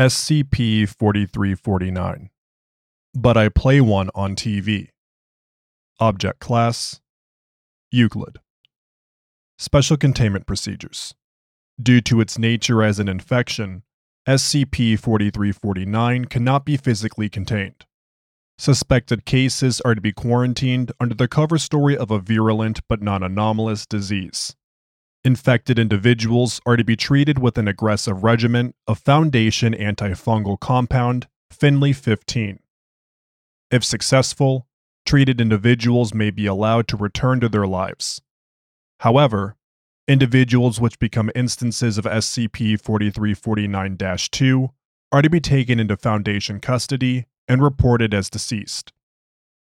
SCP 4349. But I play one on TV. Object Class Euclid. Special Containment Procedures. Due to its nature as an infection, SCP 4349 cannot be physically contained. Suspected cases are to be quarantined under the cover story of a virulent but non anomalous disease. Infected individuals are to be treated with an aggressive regimen of Foundation antifungal compound, Finley 15. If successful, treated individuals may be allowed to return to their lives. However, individuals which become instances of SCP 4349 2 are to be taken into Foundation custody and reported as deceased.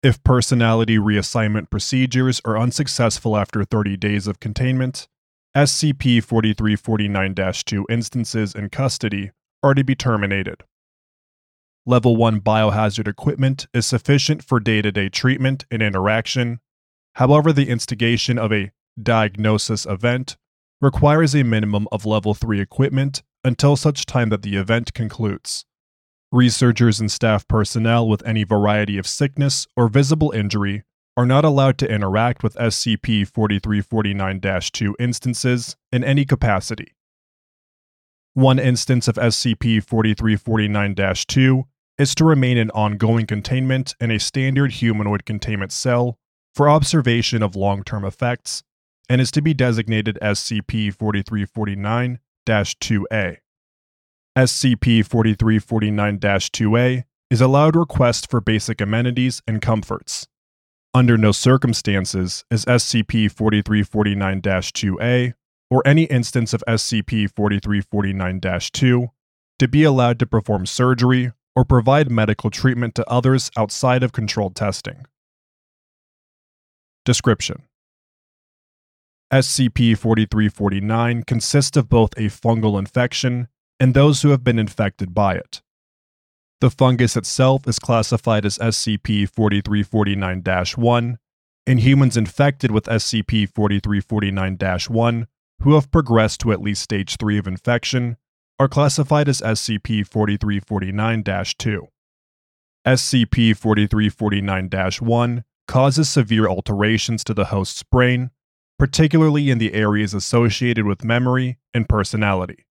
If personality reassignment procedures are unsuccessful after 30 days of containment, SCP 4349 2 instances in custody are to be terminated. Level 1 biohazard equipment is sufficient for day to day treatment and interaction. However, the instigation of a diagnosis event requires a minimum of Level 3 equipment until such time that the event concludes. Researchers and staff personnel with any variety of sickness or visible injury are not allowed to interact with SCP 4349 2 instances in any capacity. One instance of SCP 4349 2 is to remain in ongoing containment in a standard humanoid containment cell for observation of long term effects and is to be designated SCP 4349 2A. SCP 4349 2A is allowed requests for basic amenities and comforts under no circumstances is SCP 4349 2A or any instance of SCP 4349 2 to be allowed to perform surgery or provide medical treatment to others outside of controlled testing. Description SCP 4349 consists of both a fungal infection and those who have been infected by it. The fungus itself is classified as SCP 4349 1, and humans infected with SCP 4349 1 who have progressed to at least stage 3 of infection are classified as SCP 4349 2. SCP 4349 1 causes severe alterations to the host's brain, particularly in the areas associated with memory and personality.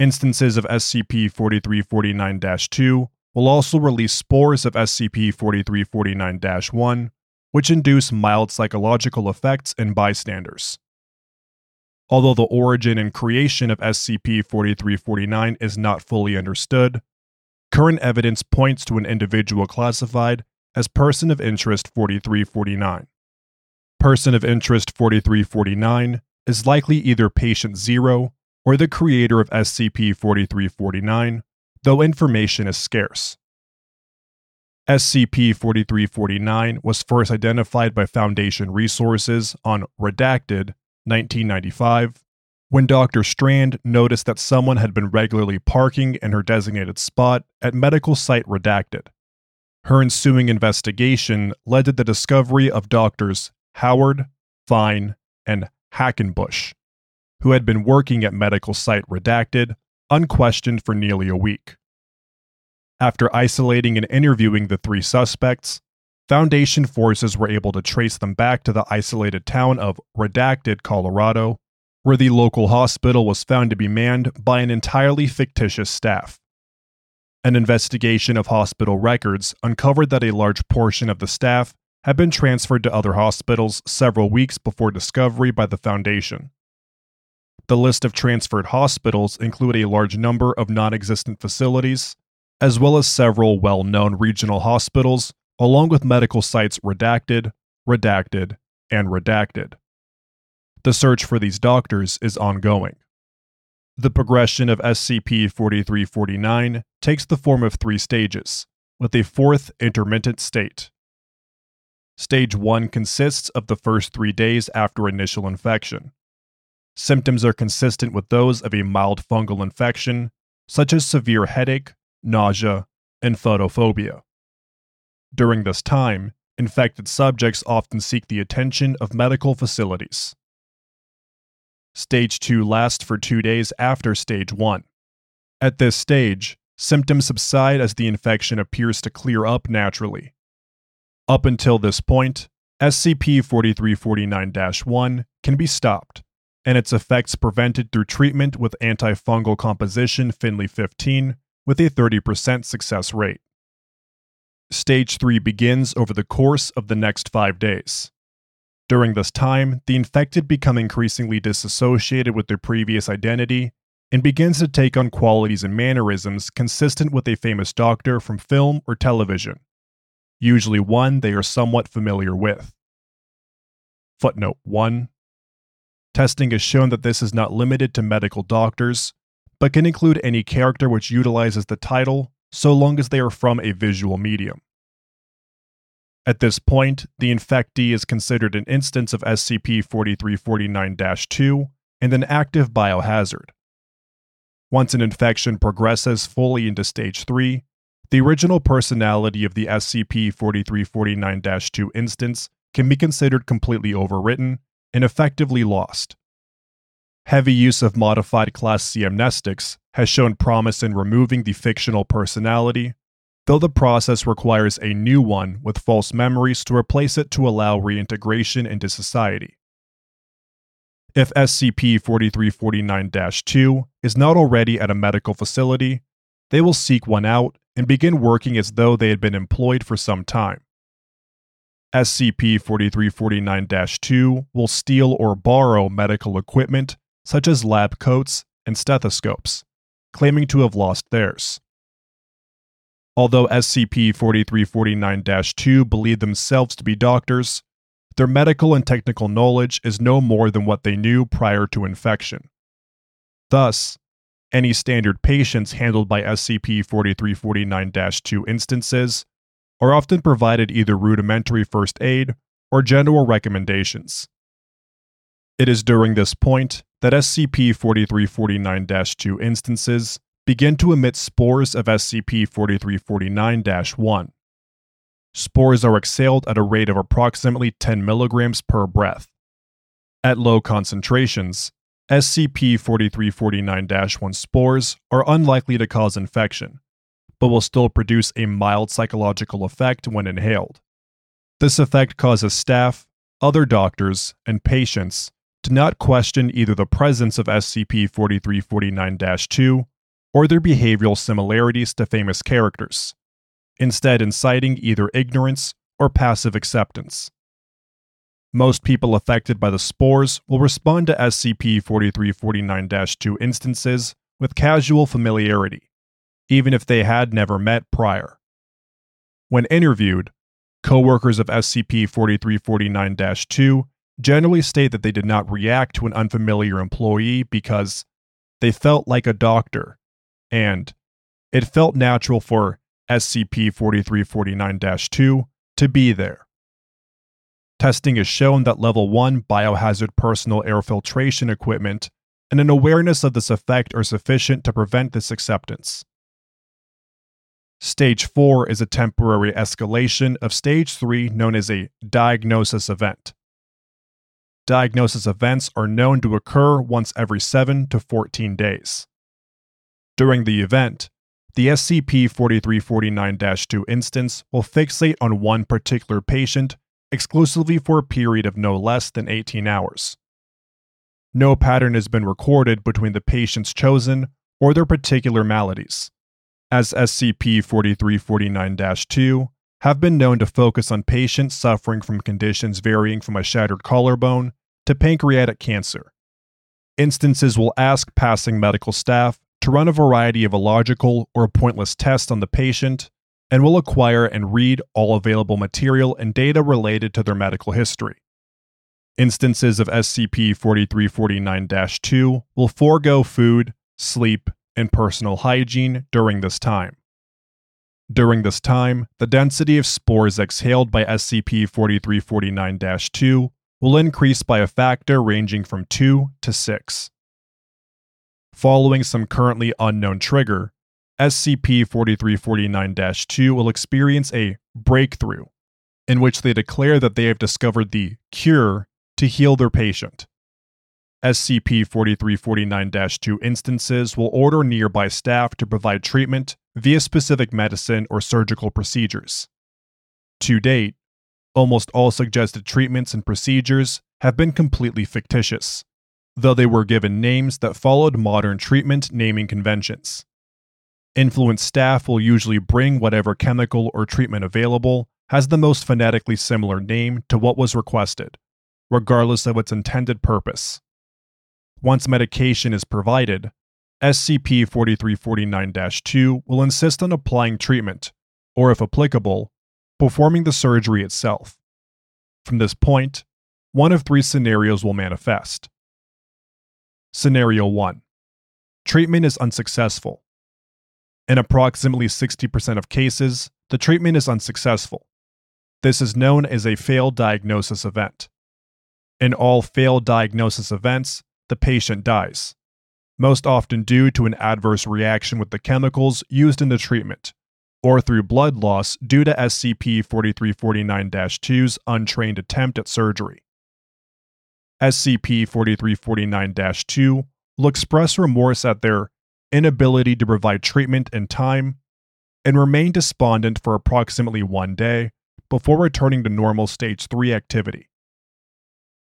Instances of SCP 4349 2 will also release spores of SCP 4349 1, which induce mild psychological effects in bystanders. Although the origin and creation of SCP 4349 is not fully understood, current evidence points to an individual classified as Person of Interest 4349. Person of Interest 4349 is likely either Patient 0 or the creator of SCP 4349, though information is scarce. SCP 4349 was first identified by Foundation Resources on Redacted 1995 when Dr. Strand noticed that someone had been regularly parking in her designated spot at Medical Site Redacted. Her ensuing investigation led to the discovery of doctors Howard, Fine, and Hackenbush, who had been working at medical site redacted, unquestioned for nearly a week. After isolating and interviewing the three suspects, Foundation forces were able to trace them back to the isolated town of Redacted, Colorado, where the local hospital was found to be manned by an entirely fictitious staff. An investigation of hospital records uncovered that a large portion of the staff had been transferred to other hospitals several weeks before discovery by the Foundation. The list of transferred hospitals include a large number of non-existent facilities, as well as several well-known regional hospitals, along with medical sites redacted, redacted, and redacted. The search for these doctors is ongoing. The progression of SCP 4349 takes the form of three stages, with a fourth intermittent state. Stage 1 consists of the first three days after initial infection. Symptoms are consistent with those of a mild fungal infection, such as severe headache, nausea, and photophobia. During this time, infected subjects often seek the attention of medical facilities. Stage 2 lasts for two days after Stage 1. At this stage, symptoms subside as the infection appears to clear up naturally. Up until this point, SCP 4349 1 can be stopped, and its effects prevented through treatment with antifungal composition Finley 15 with a 30% success rate. Stage 3 begins over the course of the next five days. During this time, the infected become increasingly disassociated with their previous identity and begins to take on qualities and mannerisms consistent with a famous doctor from film or television usually one they are somewhat familiar with. Footnote 1 Testing has shown that this is not limited to medical doctors, but can include any character which utilizes the title so long as they are from a visual medium. At this point, the infectee is considered an instance of SCP 4349 2 and an active biohazard. Once an infection progresses fully into Stage 3, the original personality of the SCP 4349 2 instance can be considered completely overwritten and effectively lost. Heavy use of modified class C amnestics has shown promise in removing the fictional personality, though the process requires a new one with false memories to replace it to allow reintegration into society. If SCP 4349 2 is not already at a medical facility, they will seek one out and begin working as though they had been employed for some time. SCP 4349 2 will steal or borrow medical equipment such as lab coats and stethoscopes, claiming to have lost theirs. Although SCP 4349 2 believe themselves to be doctors, their medical and technical knowledge is no more than what they knew prior to infection. Thus, any standard patients handled by SCP 4349 2 instances are often provided either rudimentary first aid or general recommendations. It is during this point that SCP 4349 2 instances begin to emit spores of SCP 4349 1. Spores are exhaled at a rate of approximately 10 milligrams per breath. At low concentrations, SCP 4349 1 spores are unlikely to cause infection, but will still produce a mild psychological effect when inhaled. This effect causes staff, other doctors, and patients to not question either the presence of SCP 4349 2 or their behavioral similarities to famous characters, instead, inciting either ignorance or passive acceptance. Most people affected by the spores will respond to SCP 4349 2 instances with casual familiarity, even if they had never met prior. When interviewed, coworkers of SCP 4349 2 generally state that they did not react to an unfamiliar employee because they felt like a doctor, and it felt natural for SCP 4349 2 to be there. Testing has shown that level 1 biohazard personal air filtration equipment and an awareness of this effect are sufficient to prevent this acceptance. Stage 4 is a temporary escalation of Stage 3 known as a diagnosis event. Diagnosis events are known to occur once every 7 to 14 days. During the event, the SCP 4349 2 instance will fixate on one particular patient exclusively for a period of no less than 18 hours. No pattern has been recorded between the patients chosen or their particular maladies, as SCP 4349 2 have been known to focus on patients suffering from conditions varying from a shattered collarbone to pancreatic cancer. Instances will ask passing medical staff to run a variety of illogical or pointless tests on the patient and will acquire and read all available material and data related to their medical history. Instances of SCP 4349 2 will forego food, sleep, and personal hygiene during this time. During this time, the density of spores exhaled by SCP 4349 2 will increase by a factor ranging from 2 to 6. Following some currently unknown trigger, SCP 4349 2 will experience a breakthrough in which they declare that they have discovered the cure to heal their patient. SCP 4349 2 instances will order nearby staff to provide treatment via specific medicine or surgical procedures. To date, almost all suggested treatments and procedures have been completely fictitious, though they were given names that followed modern treatment naming conventions. Influenced staff will usually bring whatever chemical or treatment available has the most phonetically similar name to what was requested, regardless of its intended purpose. Once medication is provided, SCP 4349 2 will insist on applying treatment, or if applicable, performing the surgery itself. From this point, one of three scenarios will manifest. Scenario 1 Treatment is unsuccessful. In approximately 60% of cases, the treatment is unsuccessful. This is known as a failed diagnosis event. In all failed diagnosis events, the patient dies, most often due to an adverse reaction with the chemicals used in the treatment, or through blood loss due to SCP 4349 2's untrained attempt at surgery. SCP 4349 2 will express remorse at their inability to provide treatment in time and remain despondent for approximately one day before returning to normal Stage 3 activity.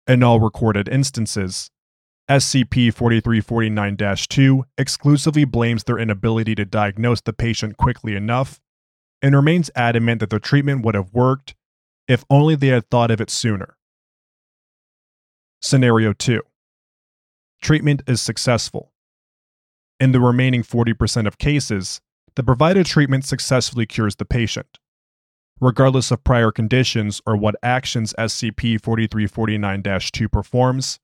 In all recorded instances, SCP 4349 2 exclusively blames their inability to diagnose the patient quickly enough and remains adamant that the treatment would have worked if only they had thought of it sooner. Scenario 2 Treatment is successful. In the remaining 40% of cases, the provided treatment successfully cures the patient. Regardless of prior conditions or what actions SCP 4349 2 performs,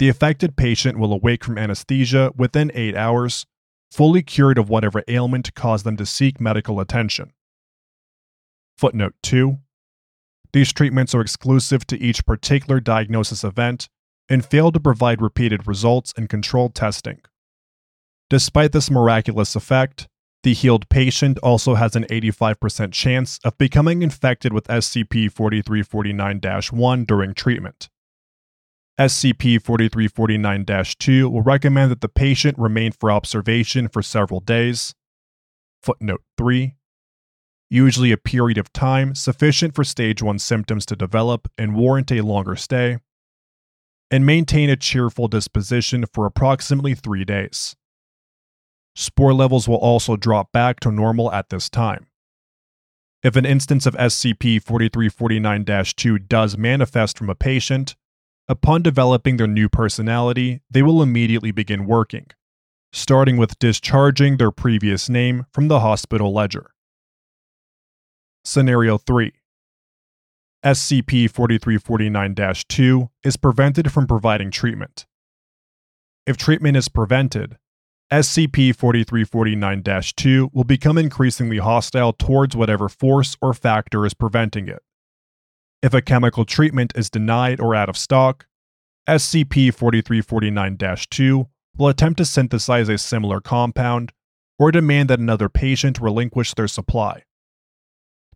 the affected patient will awake from anesthesia within 8 hours, fully cured of whatever ailment caused them to seek medical attention. Footnote 2 These treatments are exclusive to each particular diagnosis event and fail to provide repeated results in controlled testing. Despite this miraculous effect, the healed patient also has an 85% chance of becoming infected with SCP 4349 1 during treatment. SCP 4349 2 will recommend that the patient remain for observation for several days. Footnote 3 Usually a period of time sufficient for stage 1 symptoms to develop and warrant a longer stay and maintain a cheerful disposition for approximately three days. Spore levels will also drop back to normal at this time. If an instance of SCP 4349 2 does manifest from a patient, upon developing their new personality, they will immediately begin working, starting with discharging their previous name from the hospital ledger. Scenario 3 SCP 4349 2 is prevented from providing treatment. If treatment is prevented, SCP 4349 2 will become increasingly hostile towards whatever force or factor is preventing it. If a chemical treatment is denied or out of stock, SCP 4349 2 will attempt to synthesize a similar compound or demand that another patient relinquish their supply.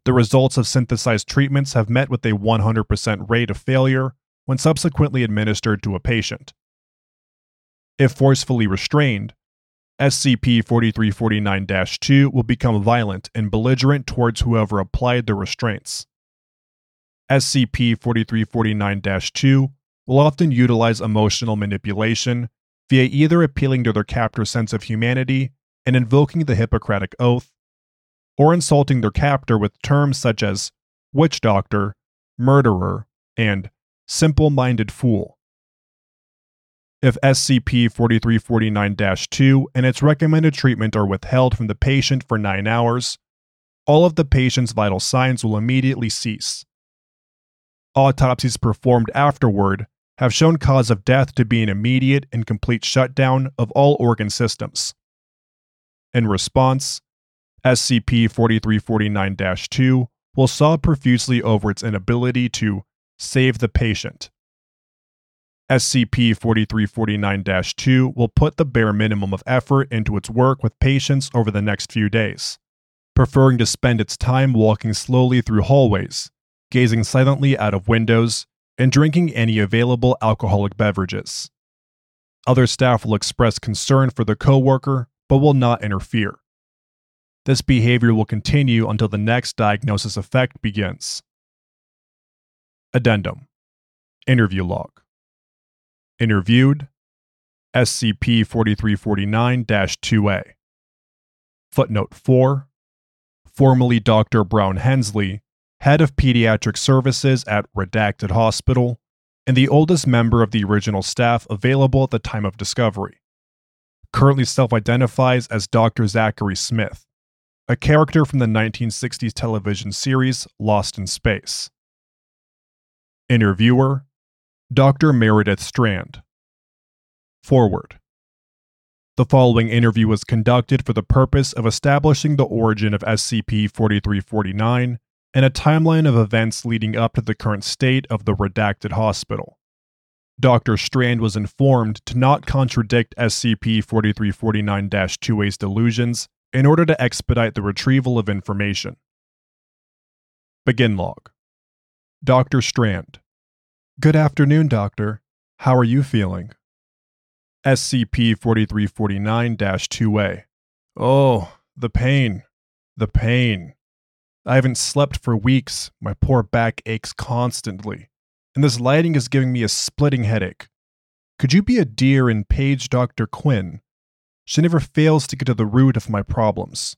The results of synthesized treatments have met with a 100% rate of failure when subsequently administered to a patient. If forcefully restrained, SCP 4349 2 will become violent and belligerent towards whoever applied the restraints. SCP 4349 2 will often utilize emotional manipulation via either appealing to their captor's sense of humanity and invoking the Hippocratic Oath, or insulting their captor with terms such as witch doctor, murderer, and simple minded fool. If SCP 4349 2 and its recommended treatment are withheld from the patient for 9 hours, all of the patient's vital signs will immediately cease. Autopsies performed afterward have shown cause of death to be an immediate and complete shutdown of all organ systems. In response, SCP 4349 2 will sob profusely over its inability to save the patient. SCP 4349 2 will put the bare minimum of effort into its work with patients over the next few days, preferring to spend its time walking slowly through hallways, gazing silently out of windows, and drinking any available alcoholic beverages. Other staff will express concern for the coworker, but will not interfere. This behavior will continue until the next diagnosis effect begins. Addendum Interview Log Interviewed SCP 4349 2A. Footnote 4 Formerly Dr. Brown Hensley, Head of Pediatric Services at Redacted Hospital, and the oldest member of the original staff available at the time of discovery. Currently self identifies as Dr. Zachary Smith, a character from the 1960s television series Lost in Space. Interviewer Dr. Meredith Strand. Forward. The following interview was conducted for the purpose of establishing the origin of SCP 4349 and a timeline of events leading up to the current state of the redacted hospital. Dr. Strand was informed to not contradict SCP 4349 2A's delusions in order to expedite the retrieval of information. Begin log. Dr. Strand. Good afternoon, Doctor. How are you feeling? SCP 4349 2A. Oh, the pain. The pain. I haven't slept for weeks. My poor back aches constantly. And this lighting is giving me a splitting headache. Could you be a dear and page Dr. Quinn? She never fails to get to the root of my problems.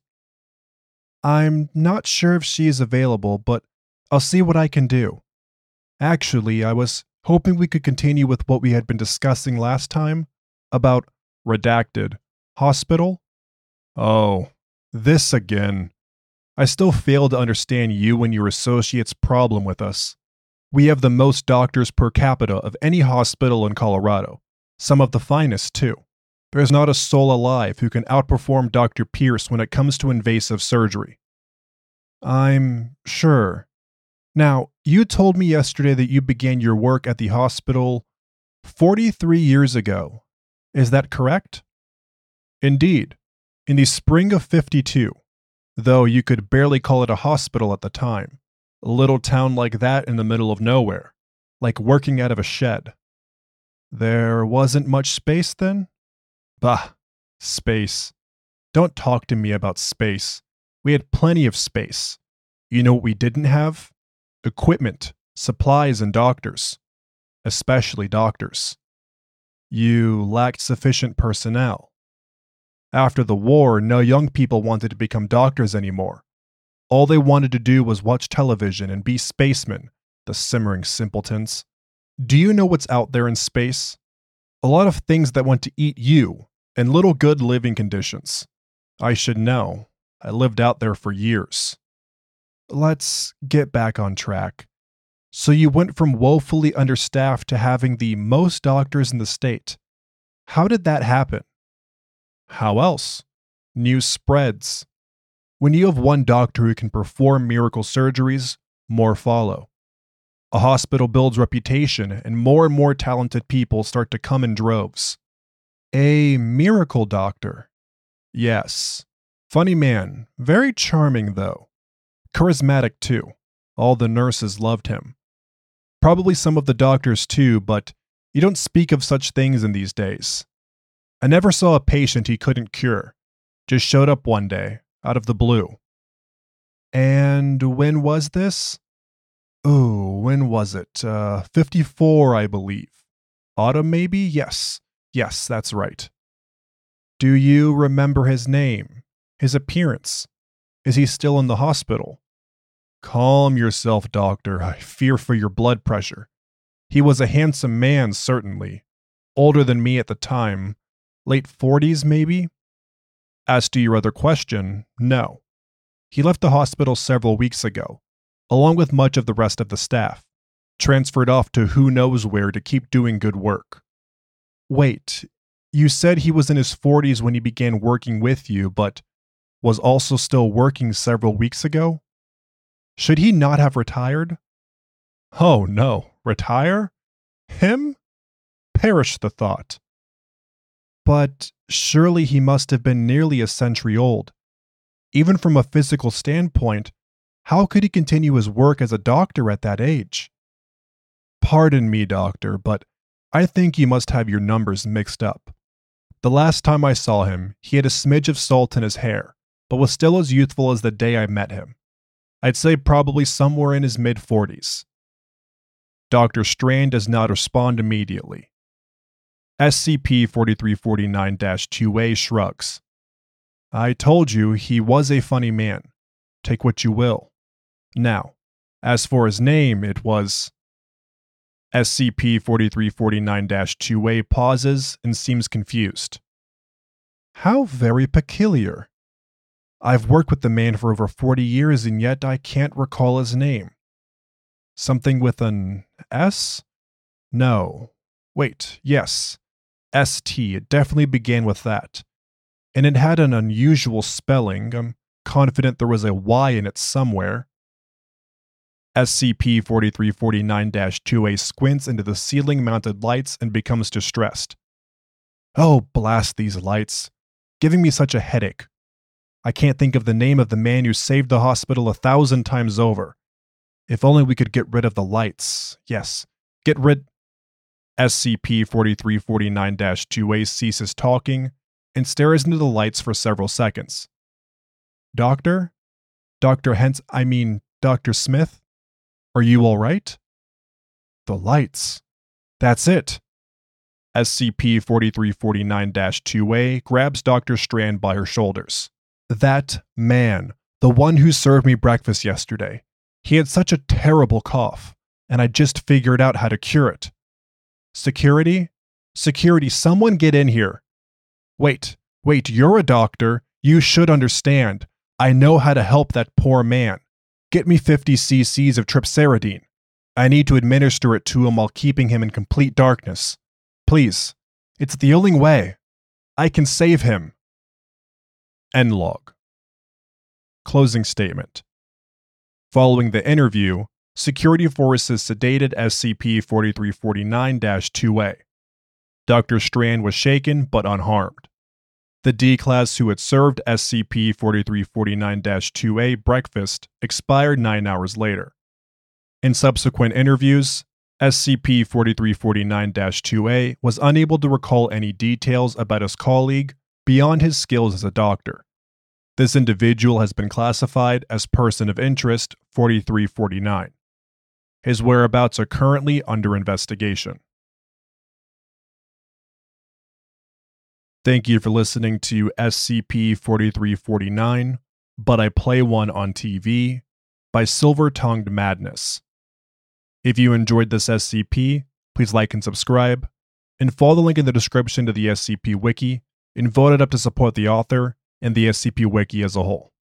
I'm not sure if she is available, but I'll see what I can do. Actually, I was hoping we could continue with what we had been discussing last time about redacted hospital. Oh, this again. I still fail to understand you and your associates' problem with us. We have the most doctors per capita of any hospital in Colorado, some of the finest, too. There is not a soul alive who can outperform Dr. Pierce when it comes to invasive surgery. I'm sure, now, you told me yesterday that you began your work at the hospital 43 years ago. Is that correct? Indeed, in the spring of 52, though you could barely call it a hospital at the time. A little town like that in the middle of nowhere, like working out of a shed. There wasn't much space then? Bah, space. Don't talk to me about space. We had plenty of space. You know what we didn't have? equipment, supplies, and doctors, especially doctors. You lacked sufficient personnel. After the war, no young people wanted to become doctors anymore. All they wanted to do was watch television and be spacemen, the simmering simpletons. Do you know what's out there in space? A lot of things that want to eat you, and little good living conditions. I should know. I lived out there for years. Let's get back on track. So you went from woefully understaffed to having the most doctors in the state. How did that happen? How else? News spreads. When you have one doctor who can perform miracle surgeries, more follow. A hospital builds reputation, and more and more talented people start to come in droves. A miracle doctor. Yes. Funny man, very charming though. Charismatic, too. All the nurses loved him. Probably some of the doctors, too, but you don't speak of such things in these days. I never saw a patient he couldn't cure. Just showed up one day, out of the blue. And when was this? Oh, when was it? Uh, 54, I believe. Autumn, maybe? Yes. Yes, that's right. Do you remember his name? His appearance? Is he still in the hospital? Calm yourself, doctor. I fear for your blood pressure. He was a handsome man, certainly. Older than me at the time. Late 40s, maybe? As to your other question, no. He left the hospital several weeks ago, along with much of the rest of the staff, transferred off to who knows where to keep doing good work. Wait, you said he was in his 40s when he began working with you, but was also still working several weeks ago? Should he not have retired? Oh no, retire? Him? Perish the thought. But surely he must have been nearly a century old. Even from a physical standpoint, how could he continue his work as a doctor at that age? Pardon me, doctor, but I think you must have your numbers mixed up. The last time I saw him, he had a smidge of salt in his hair, but was still as youthful as the day I met him. I'd say probably somewhere in his mid 40s. Dr. Strand does not respond immediately. SCP 4349 2A shrugs. I told you he was a funny man. Take what you will. Now, as for his name, it was. SCP 4349 2A pauses and seems confused. How very peculiar. I've worked with the man for over 40 years and yet I can't recall his name. Something with an S? No. Wait, yes. ST. It definitely began with that. And it had an unusual spelling. I'm confident there was a Y in it somewhere. SCP 4349 2A squints into the ceiling mounted lights and becomes distressed. Oh, blast these lights. Giving me such a headache. I can't think of the name of the man who saved the hospital a thousand times over. If only we could get rid of the lights. Yes, get rid. SCP 4349 2A ceases talking and stares into the lights for several seconds. Doctor? Dr. Hens, I mean, Dr. Smith? Are you all right? The lights. That's it. SCP 4349 2A grabs Dr. Strand by her shoulders. That man, the one who served me breakfast yesterday, he had such a terrible cough, and I just figured out how to cure it. Security? Security, someone get in here. Wait, wait, you're a doctor. You should understand. I know how to help that poor man. Get me 50 cc's of triptacederine. I need to administer it to him while keeping him in complete darkness. Please. It's the only way. I can save him. End log. Closing statement. Following the interview, security forces sedated SCP 4349 2A. Dr. Strand was shaken but unharmed. The D class who had served SCP 4349 2A breakfast expired nine hours later. In subsequent interviews, SCP 4349 2A was unable to recall any details about his colleague beyond his skills as a doctor. This individual has been classified as Person of Interest 4349. His whereabouts are currently under investigation. Thank you for listening to SCP 4349, But I Play One on TV by Silver Tongued Madness. If you enjoyed this SCP, please like and subscribe, and follow the link in the description to the SCP Wiki and vote it up to support the author and the SCP Wiki as a whole.